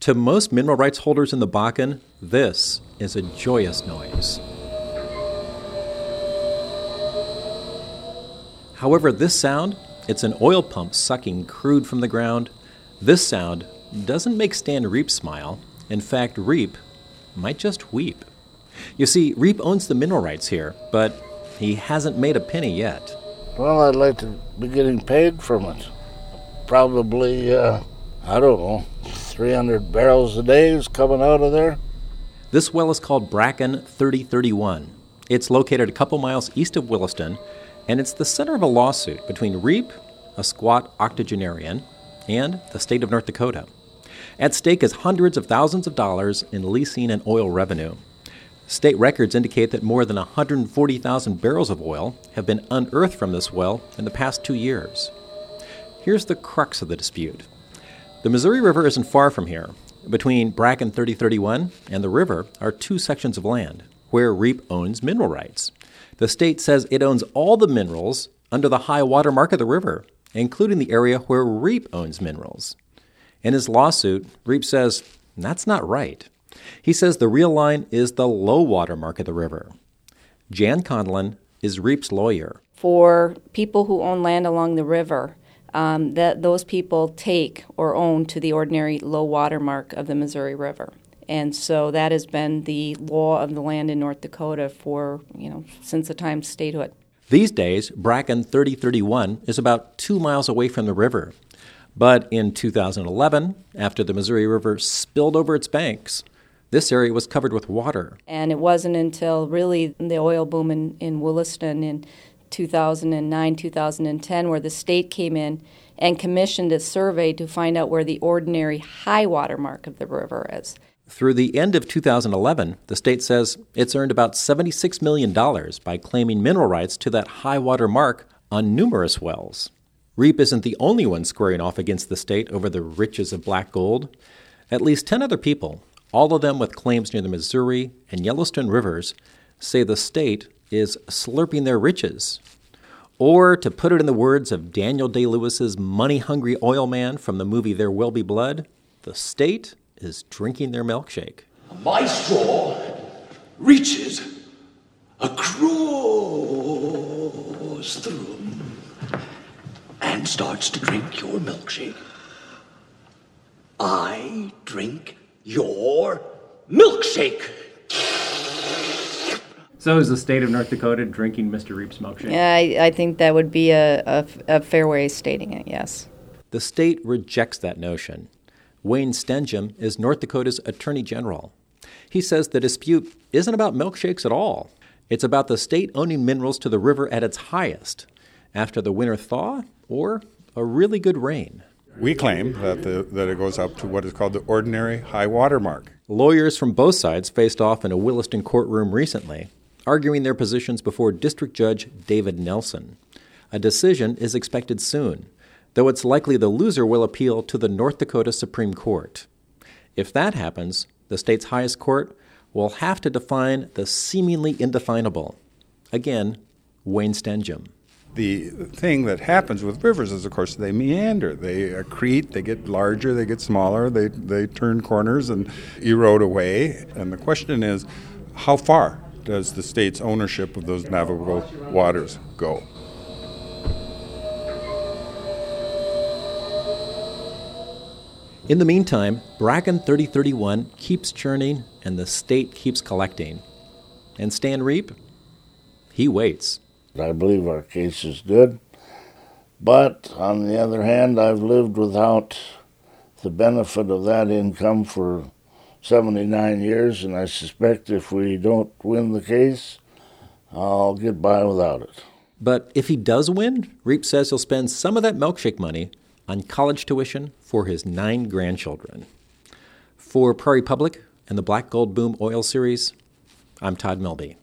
To most mineral rights holders in the Bakken, this is a joyous noise. However, this sound, it's an oil pump sucking crude from the ground. This sound doesn't make Stan Reep smile. In fact, Reep might just weep. You see, Reep owns the mineral rights here, but he hasn't made a penny yet. Well, I'd like to be getting paid from it. Probably, uh, I don't know, 300 barrels a day is coming out of there. This well is called Bracken 3031. It's located a couple miles east of Williston, and it's the center of a lawsuit between Reep, a squat octogenarian, and the state of North Dakota. At stake is hundreds of thousands of dollars in leasing and oil revenue. State records indicate that more than 140,000 barrels of oil have been unearthed from this well in the past two years. Here's the crux of the dispute the Missouri River isn't far from here. Between Bracken 3031 and the river are two sections of land where Reep owns mineral rights. The state says it owns all the minerals under the high water mark of the river, including the area where Reep owns minerals. In his lawsuit, Reep says that's not right. He says the real line is the low water mark of the river. Jan Conlon is Reep's lawyer. For people who own land along the river, um, that those people take or own to the ordinary low water mark of the Missouri River. And so that has been the law of the land in North Dakota for, you know, since the time of statehood. These days, Bracken 3031 is about two miles away from the river. But in 2011, after the Missouri River spilled over its banks, this area was covered with water. And it wasn't until really the oil boom in, in Williston in 2009, 2010, where the state came in and commissioned a survey to find out where the ordinary high water mark of the river is. Through the end of 2011, the state says it's earned about $76 million by claiming mineral rights to that high water mark on numerous wells. Reep isn't the only one squaring off against the state over the riches of black gold. At least 10 other people, all of them with claims near the Missouri and Yellowstone rivers, say the state is slurping their riches. Or, to put it in the words of Daniel Day Lewis's money hungry oil man from the movie There Will Be Blood, the state is drinking their milkshake. My straw reaches across the room and starts to drink your milkshake. I drink your milkshake. So is the state of North Dakota drinking Mr. Reep's milkshake? Yeah, I, I think that would be a, a, a fair way of stating it, yes. The state rejects that notion. Wayne Stenehjem is North Dakota's Attorney General. He says the dispute isn't about milkshakes at all. It's about the state owning minerals to the river at its highest after the winter thaw or a really good rain. We claim that, the, that it goes up to what is called the ordinary high water mark. Lawyers from both sides faced off in a Williston courtroom recently arguing their positions before District Judge David Nelson. A decision is expected soon, though it's likely the loser will appeal to the North Dakota Supreme Court. If that happens, the state's highest court will have to define the seemingly indefinable. Again, Wayne Stenehjem. The thing that happens with rivers is, of course, they meander. They accrete, they get larger, they get smaller, they, they turn corners and erode away. And the question is, how far does the state's ownership of those navigable waters go? In the meantime, Bracken 3031 keeps churning and the state keeps collecting. And Stan Reep, he waits. I believe our case is good. But on the other hand, I've lived without the benefit of that income for 79 years, and I suspect if we don't win the case, I'll get by without it. But if he does win, Reep says he'll spend some of that milkshake money on college tuition for his nine grandchildren. For Prairie Public and the Black Gold Boom Oil Series, I'm Todd Melby.